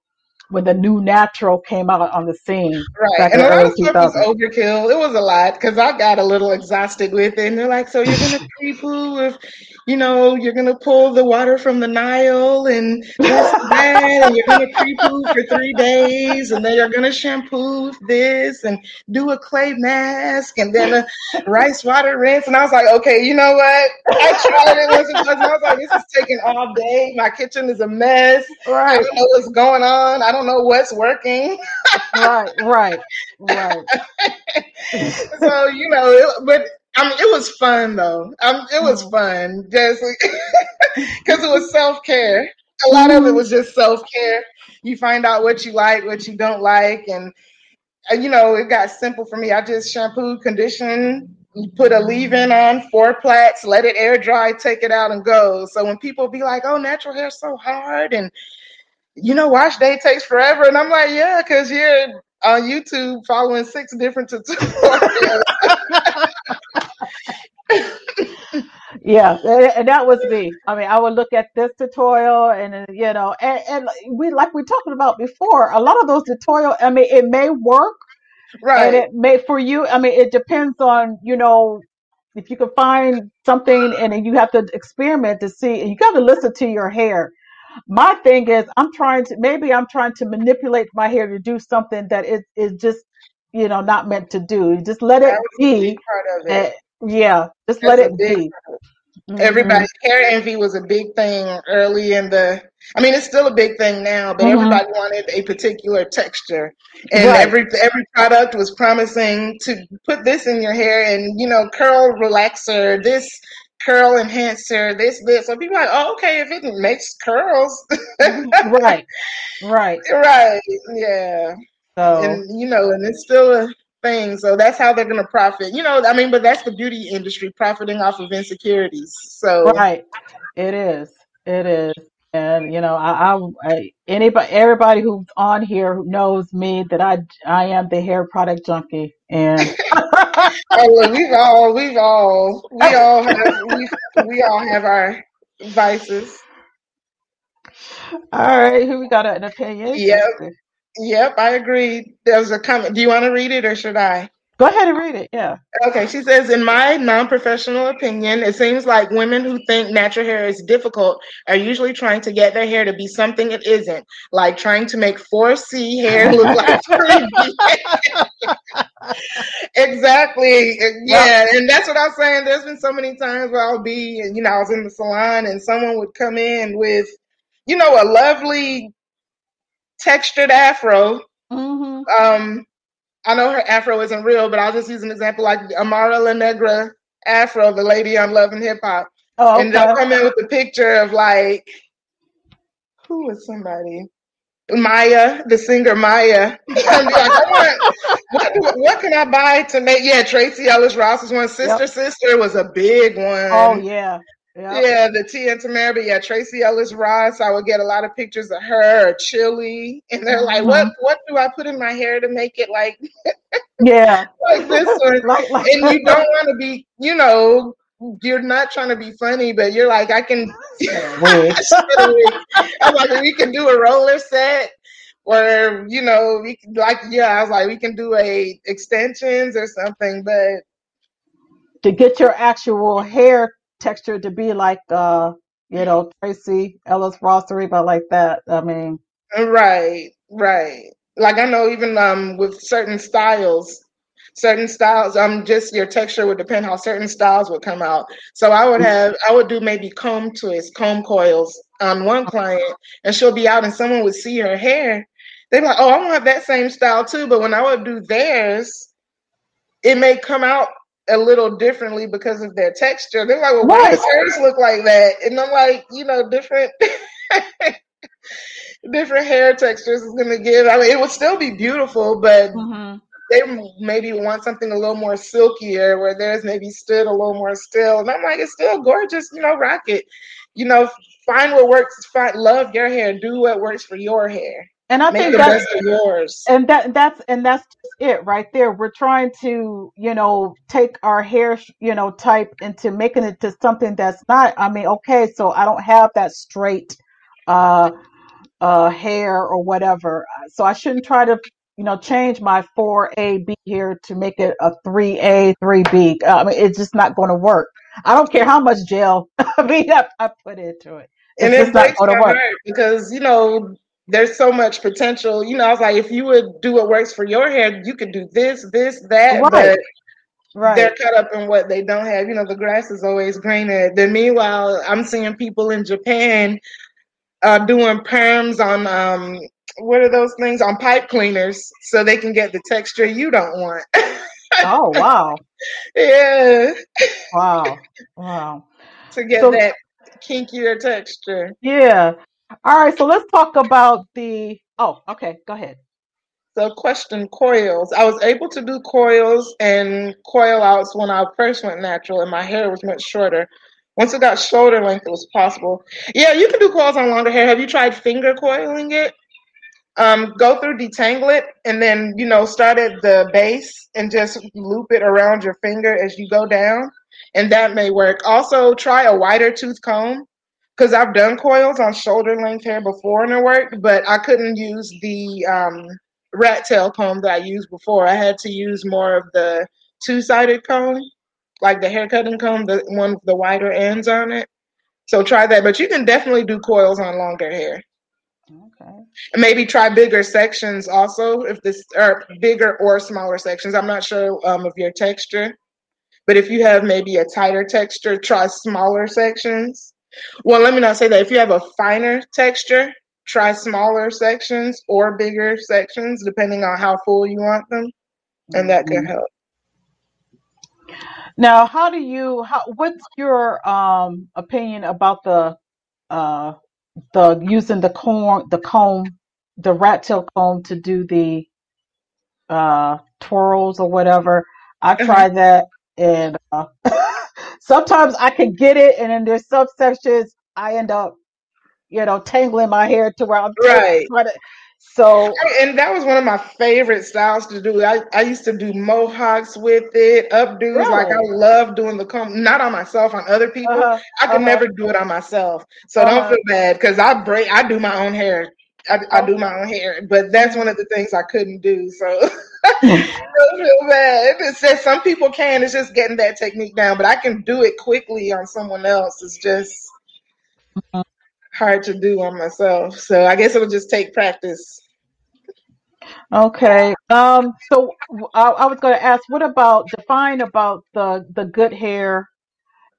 when the new natural came out on the scene Right. And a lot of stuff was overkill. It was a lot because I got a little exhausted with it. And they're like, so you're going to pre-poo with, you know, you're going to pull the water from the Nile and this and that. And you're going to pre-poo for three days. And then you're going to shampoo this and do a clay mask and then a rice water rinse. And I was like, okay, you know what? I tried it once. And I was like, this is taking all day. My kitchen is a mess. I Right, don't know what's going on. I don't know what's working. right, right, right. so you know, it, but I mean, it was fun though. Um, it was Mhm. fun just because it was self care. A lot of it Mhm. was just self care. You find out what you like, what you don't like, and uh, you know, it got simple for me. I just shampoo, condition, you put a leave-in on, four plaits, let it air dry, take it out, and go. So when people be like, "Oh, natural hair's so hard," and you know, wash day takes forever, and I'm like, "Yeah, because you're on YouTube following six different tutorials." Yeah, and that was me. I mean, I would look at this tutorial, and uh, you know, and, and we like we talked about before. A lot of those tutorial, I mean, it may work, right? and it may for you. I mean, it depends on you know if you can find something, and then you have to experiment to see. And you got to listen to your hair. My thing is, I'm trying to maybe I'm trying to manipulate my hair to do something that it is just you know not meant to do. Just let That it was a big be. part of it. yeah, just let That's a it big be. hmm everybody hair envy was a big thing early in the I mean it's still a big thing now, but hmm everybody wanted a particular texture. And Right. every every product was promising to put this in your hair and you know, curl relaxer, this curl enhancer, this, this. So people are like, oh okay, if it makes curls. Mhm. Right. Right. right. Yeah. So, And you know, and it's still a thing. So that's how they're gonna profit. You know, I mean, but that's the beauty industry profiting off of insecurities. So right. It is. It is. And you know, I, I, I anybody, everybody who's on here who knows me that I, I am the hair product junkie. And Oh, look, we've all, we've all, we all have, we, we all have our vices. all right, who we got an opinion? Yep, yep, I agree. There's a comment. Do you want to read it or should I? Go ahead and read it. Yeah. Okay, she says, in my non-professional opinion, it seems like women who think natural hair is difficult are usually trying to get their hair to be something it isn't, like trying to make 4C hair look like 3B. exactly. Yeah, and that's what I'm saying. There's been so many times where I'll be, you know, I was in the salon and someone would come in with, you know, a lovely textured afro. hmm Um, I know her afro isn't real, but I'll just use an example like Amara La Negra afro, the lady on Love and Hip Hop. Oh, And they'll come in with a picture of like, who was somebody? Mya, the singer Mya. Like, want, what, what can I buy to make? Yeah, Tracee Ellis Ross was one. Sister Yep. Sister was a big Oh, one. Yeah. Yeah, the T and Tamera, but yeah, Tracee Ellis Ross. I would get a lot of pictures of her or Chilli, and they're like, hmm "What? What do I put in my hair to make it like Yeah. like this one?" like, like, And you don't want to be, you know, you're not trying to be funny, but you're like, I can. Get a wig. I'm like, we can do a roller set, or you know, we can, like, yeah, I was like, we can do a extensions or something, but to get your actual hair texture to be like uh you know Tracee Ellis Ross or anybody like that. I mean, Right, right. Like I know even um with certain styles, certain styles, um just your texture would depend how certain styles would come out. So I would have I would do maybe comb twists, comb coils on one client and she'll be out and someone would see her hair. They're like, Oh, I want that same style too. But when I would do theirs, it may come out a little differently because of their texture. They're like, Well, why does hers look like that? And I'm like, you know, different different hair textures is going to give. I mean, it would still be beautiful, but hmm they maybe want something a little more silkier, where theirs maybe stood a little more still. And I'm like, it's still gorgeous, you know, rock it. You know, find what works. Find love your hair. Do what works for your hair. And I Make think the that's best of yours. and that that's and that's just it right there. We're trying to you know take our hair you know type into making it to something that's not. I mean, okay, so I don't have that straight. uh uh, hair or whatever. So I shouldn't try to, you know, change my 4AB here to make it a 3A, 3B. I mean, it's just not going to work. I don't care how much gel I mean I, I put into it. and It's it just not breaks going my to work. heart because you know there's so much potential. You know, I was like, if you would do what works for your hair, you could do this, this, that, Right, but they're right. caught up in what they don't have. You know, the grass is always greener. Then meanwhile, I'm seeing people in Japan uh, doing perms on um, what are those things on pipe cleaners so they can get the texture you don't want. Oh, wow. yeah, Wow. Wow. to get So, that kinkier texture. yeah. All right. So let's talk about the, oh, okay. Go ahead. So, question coils. I was able to do coils and coil outs when I first went natural, and my hair was much shorter. Once it got shoulder length, it was possible. Yeah, you can do coils on longer hair. Have you tried finger coiling it? Um, go through detangle it, and then you know start at the base and just loop it around your finger as you go down, and that may work. Also, try a wider tooth comb because I've done coils on shoulder length hair before and it worked, but I couldn't use the um, rat tail comb that I used before. I had to use more of the two sided comb, like the hair cutting comb, the one with the wider ends on it. So try that, but you can definitely do coils on longer hair. Okay. And maybe try bigger sections also, if this or bigger or smaller sections. I'm not sure um, of your texture, but if you have maybe a tighter texture, try smaller sections. Well, let me not say that. If you have a finer texture, try smaller sections or bigger sections, depending on how full you want them, and that could help. Now, how do you, how, what's your um opinion about the uh the using the corn, the comb, the rat tail comb to do the uh twirls or whatever? I Uh-huh. tried that and uh, sometimes I can get it and then there's some sections I end up, you know, tangling my hair to where I'm trying, Right. trying to, so I- And that was one of my favorite styles to do. I, I used to do mohawks with it, updos. Like I really, love doing the comb, not on myself, on other people. uh-huh, I could uh-huh, never do it on myself. So don't uh-huh, feel bad because I break. I do my own hair. I, I do my own hair, but that's one of the things I couldn't do. So don't feel bad. It says some people can. It's just getting that technique down. But I can do it quickly on someone else. It's just hard to do on myself. So I guess it'll just take practice. Okay. Um. So I was going to ask, what about define about the the good hair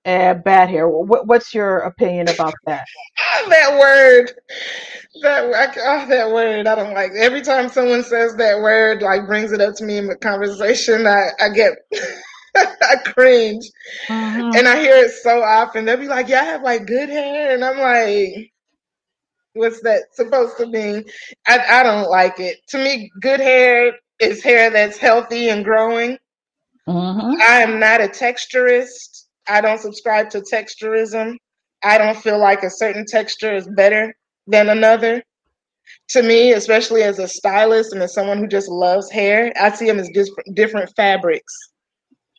and bad hair? What, what's your opinion about that? that word, that I, oh, that word, I don't like. Every time someone says that word, like brings it up to me in the conversation, I, I get, I cringe, Mm-hmm. and I hear it so often. They'll be like, "Yeah, I have like good hair," and I'm like, "What's that supposed to mean?" I, I don't like it. To me, good hair is hair that's healthy and growing. Mm-hmm. I am not a texturist. I don't subscribe to texturism. I don't feel like a certain texture is better than another. To me, especially as a stylist and as someone who just loves hair, I see them as dis- different fabrics.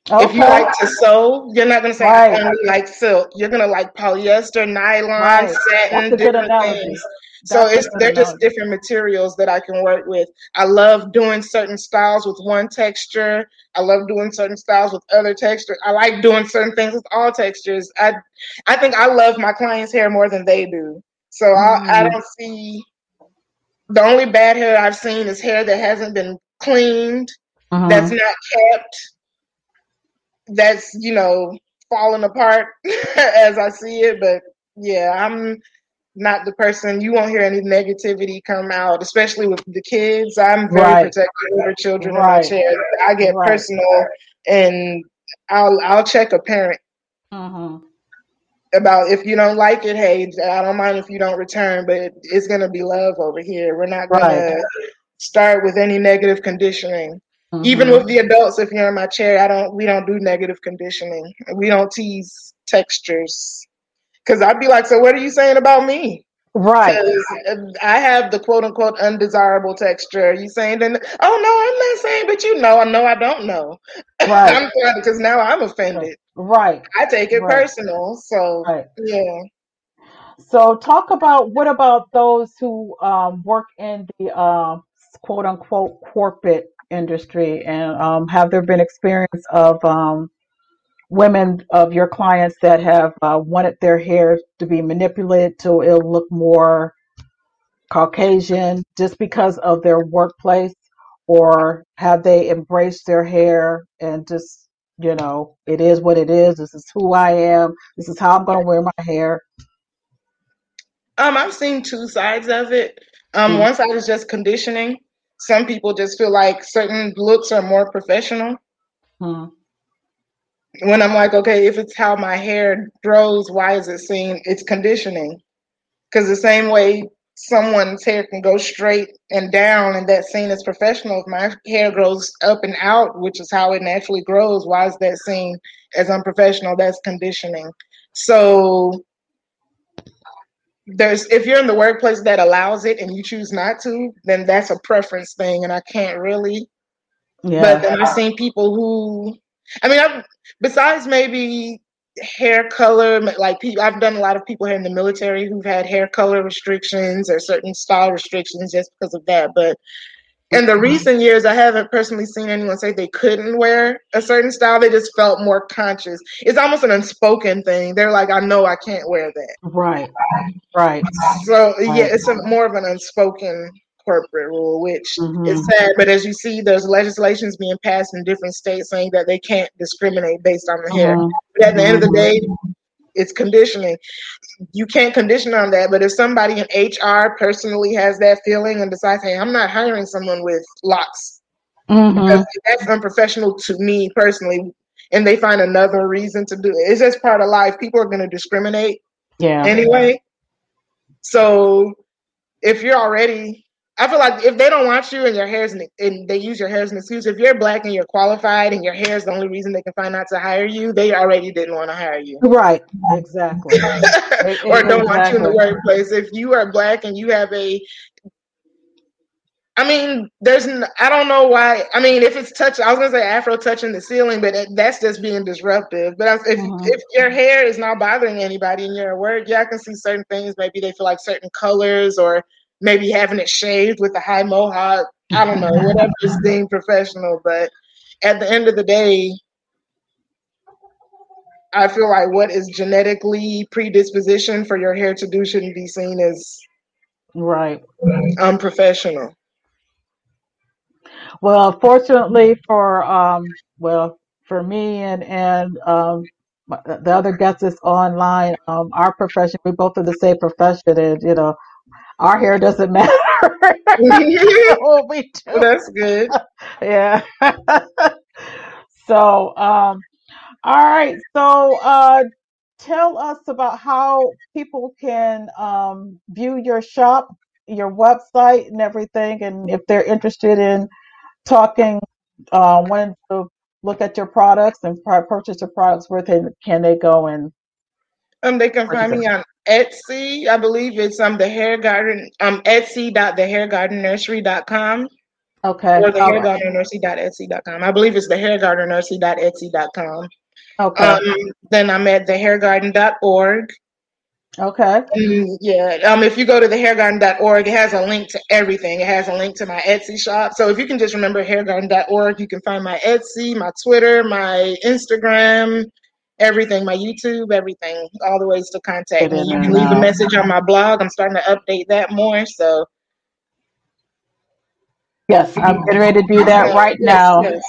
If you like to sew, you're not going to say, I only like silk. You're going to like polyester, nylon, Right. Satin, different things. So it's they're just different materials that I can work with. I love doing certain styles with one texture. I love doing certain styles with other textures. I like doing certain things with all textures. I I think I love my clients' hair more than they do. So I I Mm. don't see the only bad hair I've seen is hair that hasn't been cleaned, that's Mm-hmm. not kept, that's you know falling apart as I see it. But yeah, I'm not the person you won't hear any negativity come out, especially with the kids. I'm very Right. protective over children in my chair. I get Right. personal and I'll I'll check a parent Mm-hmm. about if you don't like it, hey, I don't mind if you don't return, but it's gonna be love over here. We're not gonna start with any negative conditioning. Even Mm-hmm. with the adults, if you're in my chair, I don't we don't do negative conditioning. We don't tease textures. Cause I'd be like, so what are you saying about me? Right. I have the quote unquote undesirable texture. Are you saying then? Oh no, I'm not saying, but you know, I know I don't know. Right. I'm because now I'm offended. Right. I take it Right. personal. So Right. yeah, So talk about what about those who um, work in the uh, quote unquote corporate industry and um, have there been experience of um, women of your clients that have uh, wanted their hair to be manipulated to it'll look more Caucasian just because of their workplace, or have they embraced their hair and just, you know, it is what it is. This is who I am. This is how I'm going to wear my hair. Um, I've seen two sides of it. Um, Mm. one side is just conditioning. Some people just feel like certain looks are more professional. Hmm. When I'm like, okay, if it's how my hair grows, why is it seen? It's conditioning. Because the same way someone's hair can go straight and down, and that's seen as professional. If my hair grows up and out, which is how it naturally grows, why is that seen as unprofessional? That's conditioning. So there's if you're in the workplace that allows it and you choose not to, then that's a preference thing, and I can't really. But Yeah. then I've seen people who, I mean, I've besides maybe hair color, like people, I've done a lot of people here in the military who've had hair color restrictions or certain style restrictions just because of that. But in the Mhm. recent years, I haven't personally seen anyone say they couldn't wear a certain style. They just felt more conscious. It's almost an unspoken thing. They're like, I know I can't wear that. Right. Right. So yeah, it's a, more of an unspoken corporate rule, which hmm is sad. But as you see, there's legislations being passed in different states saying that they can't discriminate based on the hair. hmm But at the end of the hmm day, it's conditioning. You can't condition on that. But if somebody in HR personally has that feeling and decides, hey, I'm not hiring someone with locks hmm that's unprofessional to me personally, and they find another reason to do it, it's just part of life. People are going to discriminate Yeah. anyway. So if you're already I feel like if they don't want you and your hair's an, and they use your hair as an excuse, if you're black and you're qualified and your hair is the only reason they can find out to hire you, they already didn't want to hire you. Right. Exactly. E- or don't want you in the Exactly. workplace. If you are black and you have a I mean, there's n- I don't know why. I mean, if it's touch, I was gonna say Afro touching the ceiling, but it, that's just being disruptive. But if hmm if your hair is not bothering anybody and you're at work, yeah, I can see certain things. Maybe they feel like certain colors, or maybe having it shaved with a high mohawk. I don't know, whatever is deemed professional. But at the end of the day, I feel like what is genetically predisposition for your hair to do shouldn't be seen as Right. unprofessional. Well, fortunately for um, well, for me and and um, the other guests is online. Um, our profession, we both are the same profession, and you know, our hair doesn't matter what we do. That's good. Yeah. so, um, all right. So, uh, tell us about how people can um, view your shop, your website, and everything, and if they're interested in talking, uh, wanting to look at your products and purchase your products, where can, can they go and Um, they can find me on Etsy. I believe it's um the hair garden um Etsy.thehairgardennursery.com Okay. or the All right. hairgardennursery.etsy.com. I believe it's the hairgardennursery.etsy.com. Okay. Um, then I'm at thehairgarden.org. Okay. Mm, yeah. Um, if you go to thehairgarden.org, it has a link to everything. It has a link to my Etsy shop. So if you can just remember hairgarden.org, you can find my Etsy, my Twitter, my Instagram, everything, my YouTube, everything, all the ways to contact me. You can leave a message on my blog. I'm starting to update that more. So Yes, I'm getting ready to do that right yes, now. yes.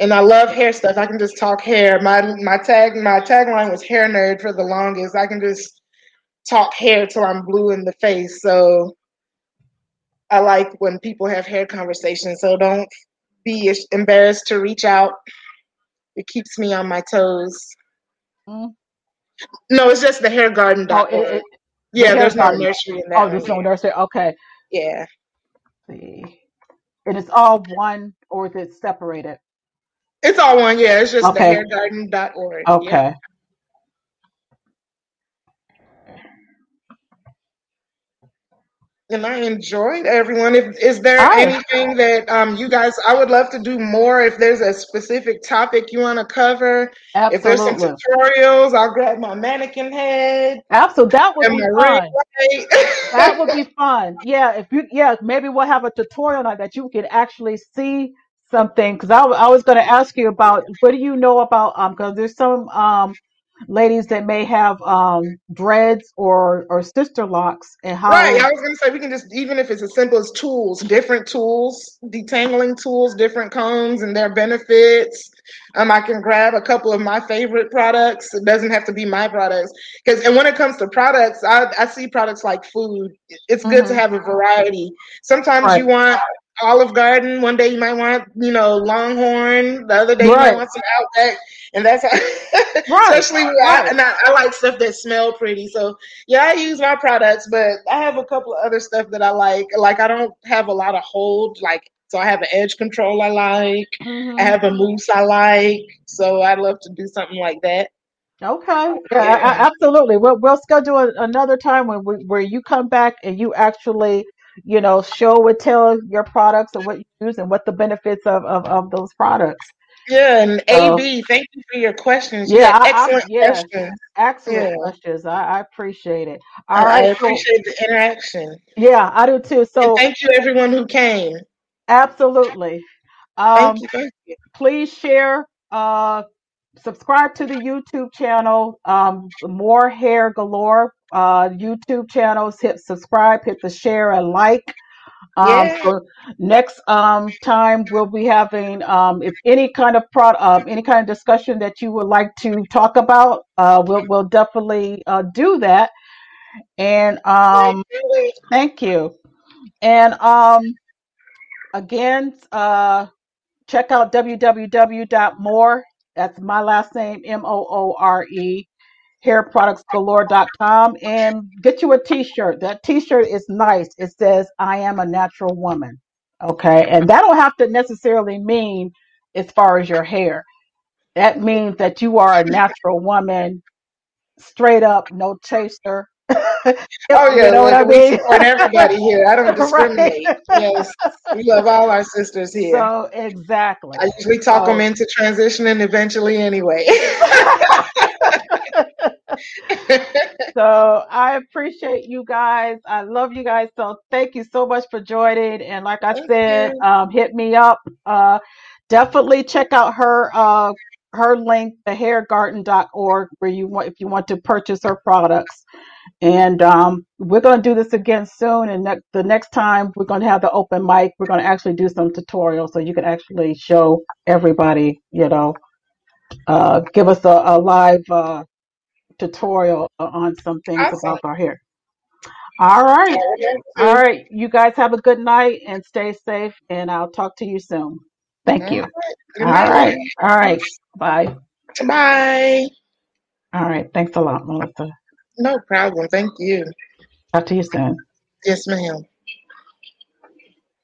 And I love hair stuff. I can just talk hair. My my tag my tagline was hair nerd for the longest. I can just talk hair till I'm blue in the face. So I like when people have hair conversations. So don't be embarrassed to reach out. It keeps me on my toes. Mm. No, it's just Oh, it, it, the Yeah, hair there's no garden. nursery in there. Oh, one. there's no nursery. Okay. Yeah. see. And it's all one, or is it separated? It's all one. Yeah, it's just Okay. thehairgarden.org. Yep. Okay. And I enjoyed everyone. If is there right. anything that um you guys I would love to do more if there's a specific topic you want to cover. Absolutely. If there's some tutorials, I'll grab my mannequin head Absolutely. That would be fun. That would be fun. Yeah, if you yeah, maybe we'll have a tutorial like that. You can actually see something because I, I was going to ask you about what do you know about um because there's some um ladies that may have um dreads or or Sisterlocks and how Right. I was gonna say we can just even if it's as simple as tools, different tools, detangling tools, different combs and their benefits. Um, I can grab a couple of my favorite products. It doesn't have to be my products. Because and when it comes to products, I, I see products like food. It's good to hmm have a variety. Sometimes right you want Olive Garden. One day you might want, you know, Longhorn. The other day you might want some Outback. And that's how, right especially when I, and I, I like stuff that smell pretty. So yeah, I use my products, but I have a couple of other stuff that I like. Like I don't have a lot of hold, like so I have an edge control I like. I hmm have a mousse I like. So I'd love to do something like that. Okay. Yeah, I, I, absolutely. We'll we'll schedule another time when we, where you come back and you actually, you know, show and tell your products and what you use and what the benefits of of, of those products. Yeah, and So AB, thank you for your questions. You yeah, I, I excellent questions. excellent Yeah. questions. I, I appreciate it. I, All I right. So appreciate the interaction. yeah, I do too. And So thank you everyone who came. absolutely. Thank Um, you, thank you. please share. Uh, subscribe to the YouTube channel. Um, more hair galore. Uh, YouTube channels. Hit subscribe. Hit the share and like. Um, Yeah. next um time we'll be having um if any kind of pro um any kind of discussion that you would like to talk about, uh, we'll we'll definitely uh do that. And um, thank you. And um, again, uh, check out www.moore. That's my last name, M O O R E, hairproductsgalore.com, and get you a t shirt. That t shirt is nice. It says, I am a natural woman. Okay. And that don't have to necessarily mean as far as your hair. That means that you are a natural woman, straight up, no chaser. Oh you yeah, know what I like we support everybody here. I don't right. discriminate. Yes, we love all our sisters here. So exactly. I usually talk them into transitioning eventually anyway. so I appreciate you guys. I love you guys. So thank you so much for joining. And like I Thank said, um, hit me up. Uh, definitely check out her uh her link, thehairgarden.org, where you want if you want to purchase her products. And um, we're going to do this again soon. And ne- the next time we're going to have the open mic, we're going to actually do some tutorials so you can actually show everybody, you know, uh, give us a, a live uh, tutorial on some things Awesome. about our hair. All right. I would love All to. You guys have a good night and stay safe. And I'll talk to you soon. Thank you. right. Good All night. right. All right. Bye. Bye. All right. Thanks a lot, Melissa. No problem. Thank you. Talk to you soon. Yes, ma'am.